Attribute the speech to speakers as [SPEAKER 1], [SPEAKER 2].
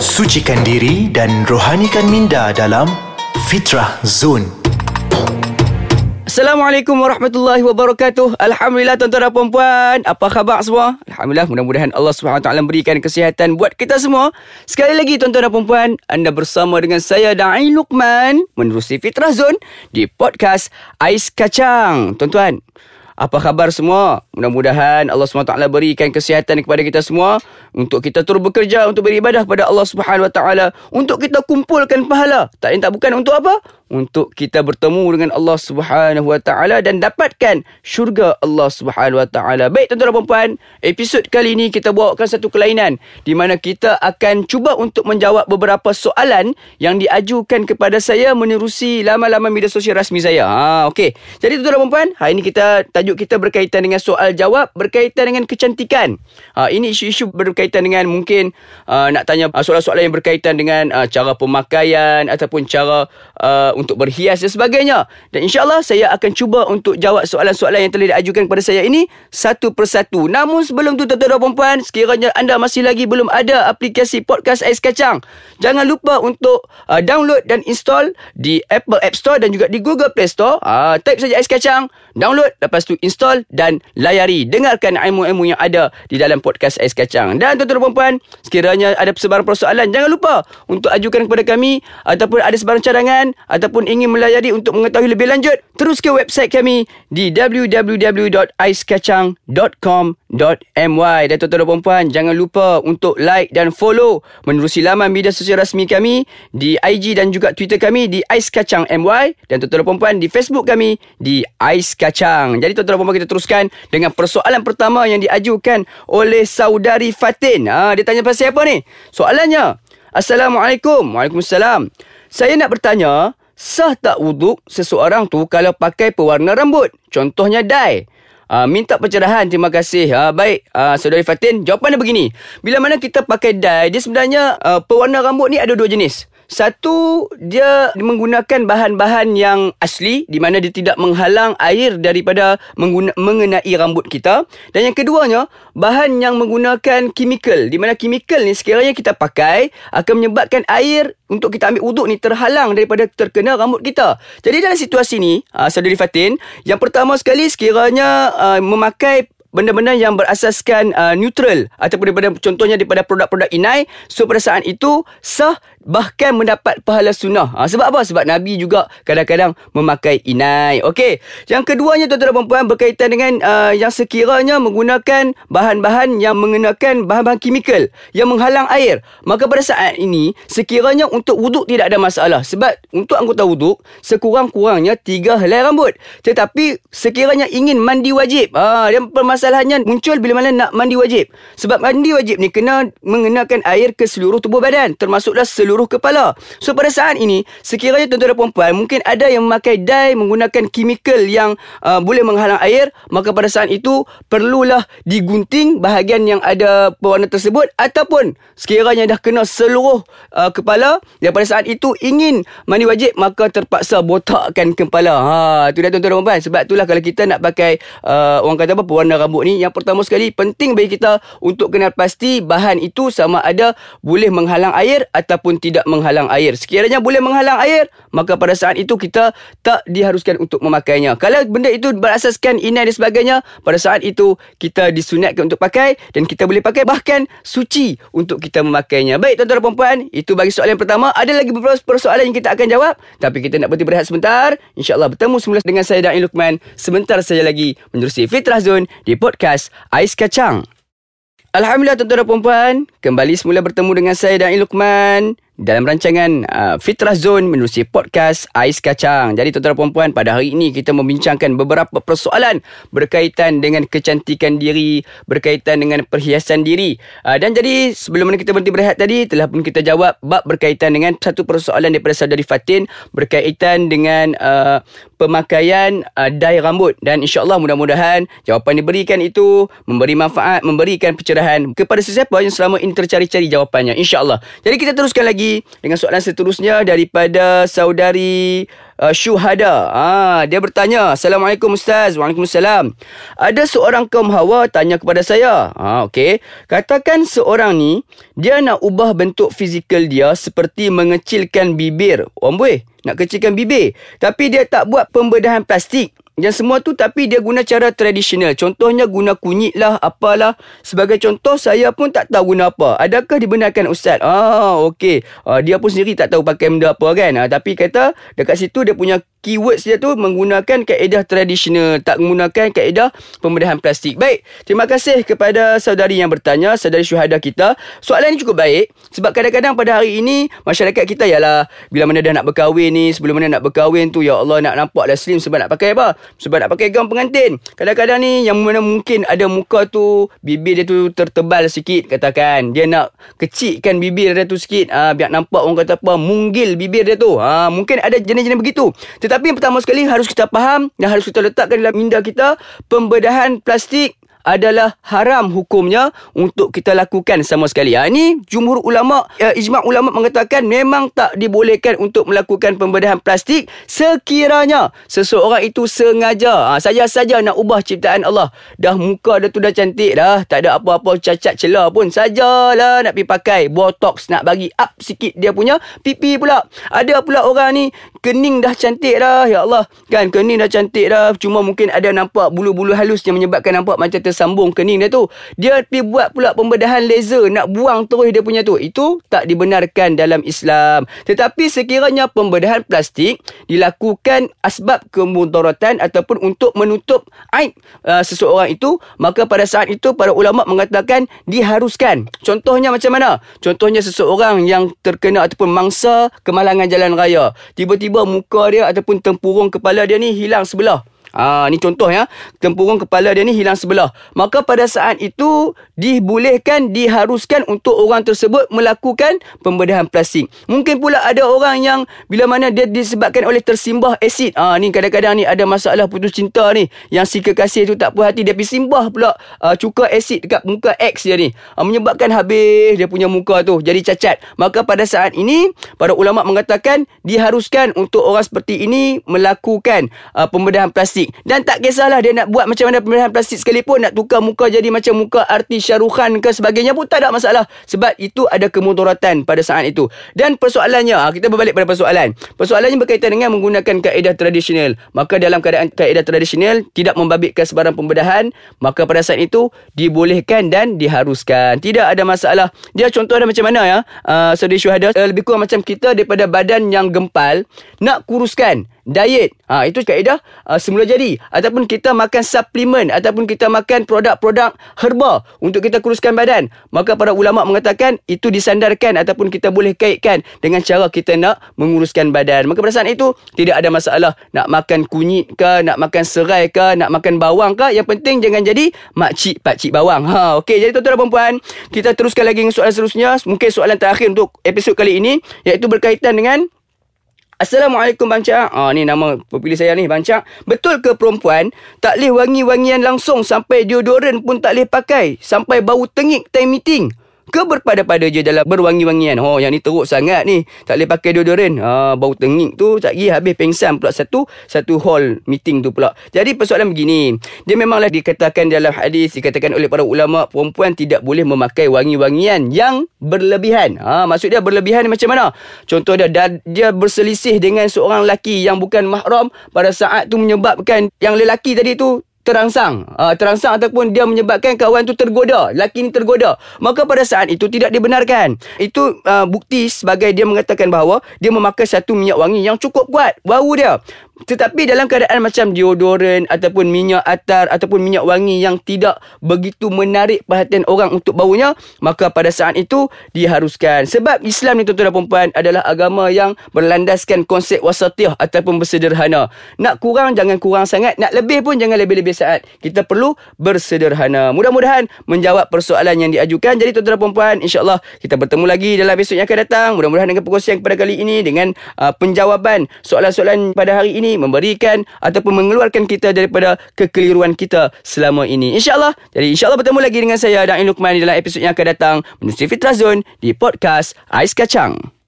[SPEAKER 1] Sucikan diri dan rohanikan minda dalam Fitrah Zone.
[SPEAKER 2] Assalamualaikum warahmatullahi wabarakatuh. Alhamdulillah tuan-tuan dan puan-puan. Apa khabar semua? Alhamdulillah mudah-mudahan Allah SWT berikan kesihatan buat kita semua. Sekali lagi tuan-tuan dan puan-puan, anda bersama dengan saya Da'i Luqman menerusi Fitrah Zone di podcast Ais Kacang. Tuan-tuan, apa khabar semua? Mudah-mudahan Allah SWT berikan kesihatan kepada kita semua untuk kita terus bekerja untuk beribadah kepada Allah Subhanahu Wa Taala untuk kita kumpulkan pahala. Tak tak bukan untuk apa? Untuk kita bertemu dengan Allah Subhanahu Wa Taala dan dapatkan syurga Allah Subhanahu Wa Taala. Baik tuan-tuan dan puan, episod kali ini kita bawakan satu kelainan di mana kita akan cuba untuk menjawab beberapa soalan yang diajukan kepada saya menerusi laman-laman media sosial rasmi saya. Ha, okey. Jadi tuan-tuan dan puan, hari ini kita tajuk tajuk kita berkaitan dengan soal jawab berkaitan dengan kecantikan. Ha, ini isu-isu berkaitan dengan mungkin uh, nak tanya uh, soalan-soalan yang berkaitan dengan uh, cara pemakaian ataupun cara uh, untuk berhias dan sebagainya. Dan insyaAllah saya akan cuba untuk jawab soalan-soalan yang telah diajukan kepada saya ini satu persatu. Namun sebelum tu tuan-tuan dan puan sekiranya anda masih lagi belum ada aplikasi podcast Ais Kacang, jangan lupa untuk uh, download dan install di Apple App Store dan juga di Google Play Store. Uh, type saja Ais Kacang, download lepas tu install dan layari. Dengarkan ilmu-ilmu yang ada di dalam podcast Ais Kacang. Dan tuan-tuan dan puan sekiranya ada sebarang persoalan, jangan lupa untuk ajukan kepada kami ataupun ada sebarang cadangan ataupun ingin melayari untuk mengetahui lebih lanjut, terus ke website kami di www.aiskacang.com.my Dan tuan-tuan dan puan jangan lupa untuk like dan follow menerusi laman media sosial rasmi kami di IG dan juga Twitter kami di Ais Kacang MY dan tuan-tuan dan puan di Facebook kami di Ais Kacang. Jadi tuan-tuan dan puan kita teruskan dengan persoalan pertama yang diajukan oleh saudari Fatin. Ha, dia tanya pasal apa ni? Soalannya, Assalamualaikum. Waalaikumsalam. Saya nak bertanya, sah tak wuduk seseorang tu kalau pakai pewarna rambut? Contohnya dye. Uh, minta pencerahan. Terima kasih. Uh, Baik uh, Saudari Fatin. Jawapannya begini. Bila mana kita pakai dye Dia sebenarnya uh, Pewarna rambut ni ada dua jenis satu, dia menggunakan bahan-bahan yang asli di mana dia tidak menghalang air daripada mengguna, mengenai rambut kita. Dan yang keduanya, bahan yang menggunakan kimikal. Di mana kimikal ni sekiranya kita pakai akan menyebabkan air untuk kita ambil uduk ni terhalang daripada terkena rambut kita. Jadi dalam situasi ni, uh, Saudari Fatin, yang pertama sekali sekiranya uh, memakai benda-benda yang berasaskan uh, neutral ataupun daripada contohnya daripada produk-produk inai so pada saat itu sah bahkan mendapat pahala sunnah. Ha, sebab apa? Sebab Nabi juga kadang-kadang memakai inai. Okey. Yang keduanya tuan-tuan dan puan berkaitan dengan uh, yang sekiranya menggunakan bahan-bahan yang mengenakan bahan-bahan kimikal yang menghalang air. Maka pada saat ini sekiranya untuk wuduk tidak ada masalah. Sebab untuk anggota wuduk sekurang-kurangnya tiga helai rambut. Tetapi sekiranya ingin mandi wajib. Ha, dan permasalahannya muncul bila mana nak mandi wajib. Sebab mandi wajib ni kena mengenakan air ke seluruh tubuh badan. Termasuklah seluruh seluruh kepala. So pada saat ini, sekiranya tuan-tuan dan puan-puan mungkin ada yang memakai dye menggunakan kimikal yang uh, boleh menghalang air, maka pada saat itu perlulah digunting bahagian yang ada pewarna tersebut ataupun sekiranya dah kena seluruh uh, kepala dan pada saat itu ingin mandi wajib maka terpaksa botakkan kepala. Ha, tu dah tuan-tuan dan puan-puan. Sebab itulah kalau kita nak pakai uh, orang kata apa pewarna rambut ni, yang pertama sekali penting bagi kita untuk kenal pasti bahan itu sama ada boleh menghalang air ataupun tidak menghalang air. Sekiranya boleh menghalang air, maka pada saat itu kita tak diharuskan untuk memakainya. Kalau benda itu berasaskan inai dan sebagainya, pada saat itu kita disunatkan untuk pakai dan kita boleh pakai bahkan suci untuk kita memakainya. Baik tuan-tuan dan puan-puan, itu bagi soalan yang pertama. Ada lagi beberapa persoalan yang kita akan jawab, tapi kita nak berhenti berehat sebentar. InsyaAllah bertemu semula dengan saya Da'i Luqman sebentar saja lagi menerusi Fitrah Zone di podcast Ais Kacang. Alhamdulillah tuan-tuan dan puan-puan, kembali semula bertemu dengan saya Da'i Luqman dalam rancangan uh, Fitrah Zone menerusi podcast Ais Kacang. Jadi tuan-tuan puan-puan, pada hari ini kita membincangkan beberapa persoalan berkaitan dengan kecantikan diri, berkaitan dengan perhiasan diri. Uh, dan jadi sebelum kita berhenti berehat tadi, telah pun kita jawab bab berkaitan dengan satu persoalan daripada saudari Fatin berkaitan dengan uh, pemakaian uh, dye rambut. Dan insyaAllah mudah-mudahan jawapan diberikan itu memberi manfaat, memberikan pencerahan kepada sesiapa yang selama ini tercari-cari jawapannya. InsyaAllah. Jadi kita teruskan lagi dengan soalan seterusnya daripada saudari uh, Syuhada. Ah, dia bertanya, "Assalamualaikum Ustaz." Waalaikumsalam. Ada seorang kaum Hawa tanya kepada saya. Ah, okey. Katakan seorang ni dia nak ubah bentuk fizikal dia seperti mengecilkan bibir. Orang boleh nak kecilkan bibir, tapi dia tak buat pembedahan plastik. Yang semua tu tapi dia guna cara tradisional. Contohnya guna kunyit lah, apalah. Sebagai contoh, saya pun tak tahu guna apa. Adakah dibenarkan Ustaz? Ah, okey. Ah, dia pun sendiri tak tahu pakai benda apa kan. Ah, tapi kata dekat situ dia punya keywords dia tu menggunakan kaedah tradisional tak menggunakan kaedah pembedahan plastik. Baik, terima kasih kepada saudari yang bertanya, saudari syuhada kita. Soalan ini cukup baik sebab kadang-kadang pada hari ini masyarakat kita ialah bila mana dah nak berkahwin ni, sebelum mana nak berkahwin tu ya Allah nak nampak dah slim sebab nak pakai apa? Sebab nak pakai gaun pengantin. Kadang-kadang ni yang mana mungkin ada muka tu bibir dia tu tertebal sikit katakan. Dia nak kecilkan bibir dia tu sikit ah biar nampak orang kata apa munggil bibir dia tu. Ha mungkin ada jenis-jenis begitu. Tetapi yang pertama sekali harus kita faham dan harus kita letakkan dalam minda kita pembedahan plastik adalah haram hukumnya untuk kita lakukan sama sekali. Ha, ini jumhur ulama, uh, ijma' ulama mengatakan memang tak dibolehkan untuk melakukan pembedahan plastik sekiranya seseorang itu sengaja. Ha, saja saja nak ubah ciptaan Allah. Dah muka dia tu dah cantik dah. Tak ada apa-apa cacat celah pun. Sajalah nak pergi pakai botox nak bagi up sikit dia punya pipi pula. Ada pula orang ni kening dah cantik dah. Ya Allah. Kan kening dah cantik dah. Cuma mungkin ada nampak bulu-bulu halus yang menyebabkan nampak macam tersambung kening dia tu. Dia pergi buat pula pembedahan laser nak buang terus dia punya tu. Itu tak dibenarkan dalam Islam. Tetapi sekiranya pembedahan plastik dilakukan asbab kemudaratan ataupun untuk menutup aib uh, seseorang itu, maka pada saat itu para ulama mengatakan diharuskan. Contohnya macam mana? Contohnya seseorang yang terkena ataupun mangsa kemalangan jalan raya. Tiba-tiba muka dia ataupun tempurung kepala dia ni hilang sebelah. Ah, ni contoh ya. Tempurung kepala dia ni hilang sebelah. Maka pada saat itu dibolehkan, diharuskan untuk orang tersebut melakukan pembedahan plastik. Mungkin pula ada orang yang bila mana dia disebabkan oleh tersimbah asid. Ah, ni kadang-kadang ni ada masalah putus cinta ni. Yang si kekasih tu tak puas hati dia pergi simbah pula uh, cuka asid dekat muka X dia ni. Ah, menyebabkan habis dia punya muka tu jadi cacat. Maka pada saat ini para ulama mengatakan diharuskan untuk orang seperti ini melakukan uh, pembedahan plastik plastik. Dan tak kisahlah dia nak buat macam mana pemilihan plastik sekalipun nak tukar muka jadi macam muka artis Syahrukh ke sebagainya pun tak ada masalah. Sebab itu ada kemudaratan pada saat itu. Dan persoalannya ah, kita berbalik pada persoalan. Persoalannya berkaitan dengan menggunakan kaedah tradisional. Maka dalam keadaan kaedah tradisional tidak membabitkan sebarang pembedahan maka pada saat itu dibolehkan dan diharuskan. Tidak ada masalah. Dia contoh ada macam mana ya? Uh, saudari syuhada uh, lebih kurang macam kita daripada badan yang gempal nak kuruskan diet. Ha, itu kaedah uh, semula jadi. Ataupun kita makan suplemen. Ataupun kita makan produk-produk herba untuk kita kuruskan badan. Maka para ulama' mengatakan itu disandarkan ataupun kita boleh kaitkan dengan cara kita nak menguruskan badan. Maka pada saat itu tidak ada masalah nak makan kunyit ke, nak makan serai ke, nak makan bawang ke. Yang penting jangan jadi makcik pakcik bawang. Ha, Okey, jadi tuan-tuan dan puan kita teruskan lagi dengan soalan seterusnya. Mungkin soalan terakhir untuk episod kali ini iaitu berkaitan dengan Assalamualaikum Bang Cak. Ah ni nama pepilih saya ni Bang Cak. Betul ke perempuan tak leh wangi-wangian langsung sampai deodoran pun tak leh pakai sampai bau tengik time meeting? Ke berpada-pada je dalam berwangi-wangian. Oh, yang ni teruk sangat ni. Tak boleh pakai deodoran. Ha, bau tengik tu tak lagi habis pengsan pula satu satu hall meeting tu pula. Jadi persoalan begini. Dia memanglah dikatakan dalam hadis dikatakan oleh para ulama perempuan tidak boleh memakai wangi-wangian yang berlebihan. Ha, maksud dia berlebihan macam mana? Contoh dia dia berselisih dengan seorang lelaki yang bukan mahram pada saat tu menyebabkan yang lelaki tadi tu terangsang. Uh, terangsang ataupun dia menyebabkan kawan tu tergoda lelaki ni tergoda. Maka pada saat itu tidak dibenarkan. Itu uh, bukti sebagai dia mengatakan bahawa dia memakai satu minyak wangi yang cukup kuat bau dia tetapi dalam keadaan macam deodoran ataupun minyak atar ataupun minyak wangi yang tidak begitu menarik perhatian orang untuk baunya, maka pada saat itu diharuskan. Sebab Islam ni tuan-tuan dan puan adalah agama yang berlandaskan konsep wasatiyah ataupun bersederhana. Nak kurang jangan kurang sangat, nak lebih pun jangan lebih-lebih saat. Kita perlu bersederhana. Mudah-mudahan menjawab persoalan yang diajukan. Jadi tuan-tuan dan puan, insya-Allah kita bertemu lagi dalam episod yang akan datang. Mudah-mudahan dengan perkongsian pada kali ini dengan uh, penjawapan soalan-soalan pada hari ini memberikan ataupun mengeluarkan kita daripada kekeliruan kita selama ini. InsyaAllah. Jadi insyaAllah bertemu lagi dengan saya dan Lukman dalam episod yang akan datang. Menusi Fitrazon di podcast Ais Kacang.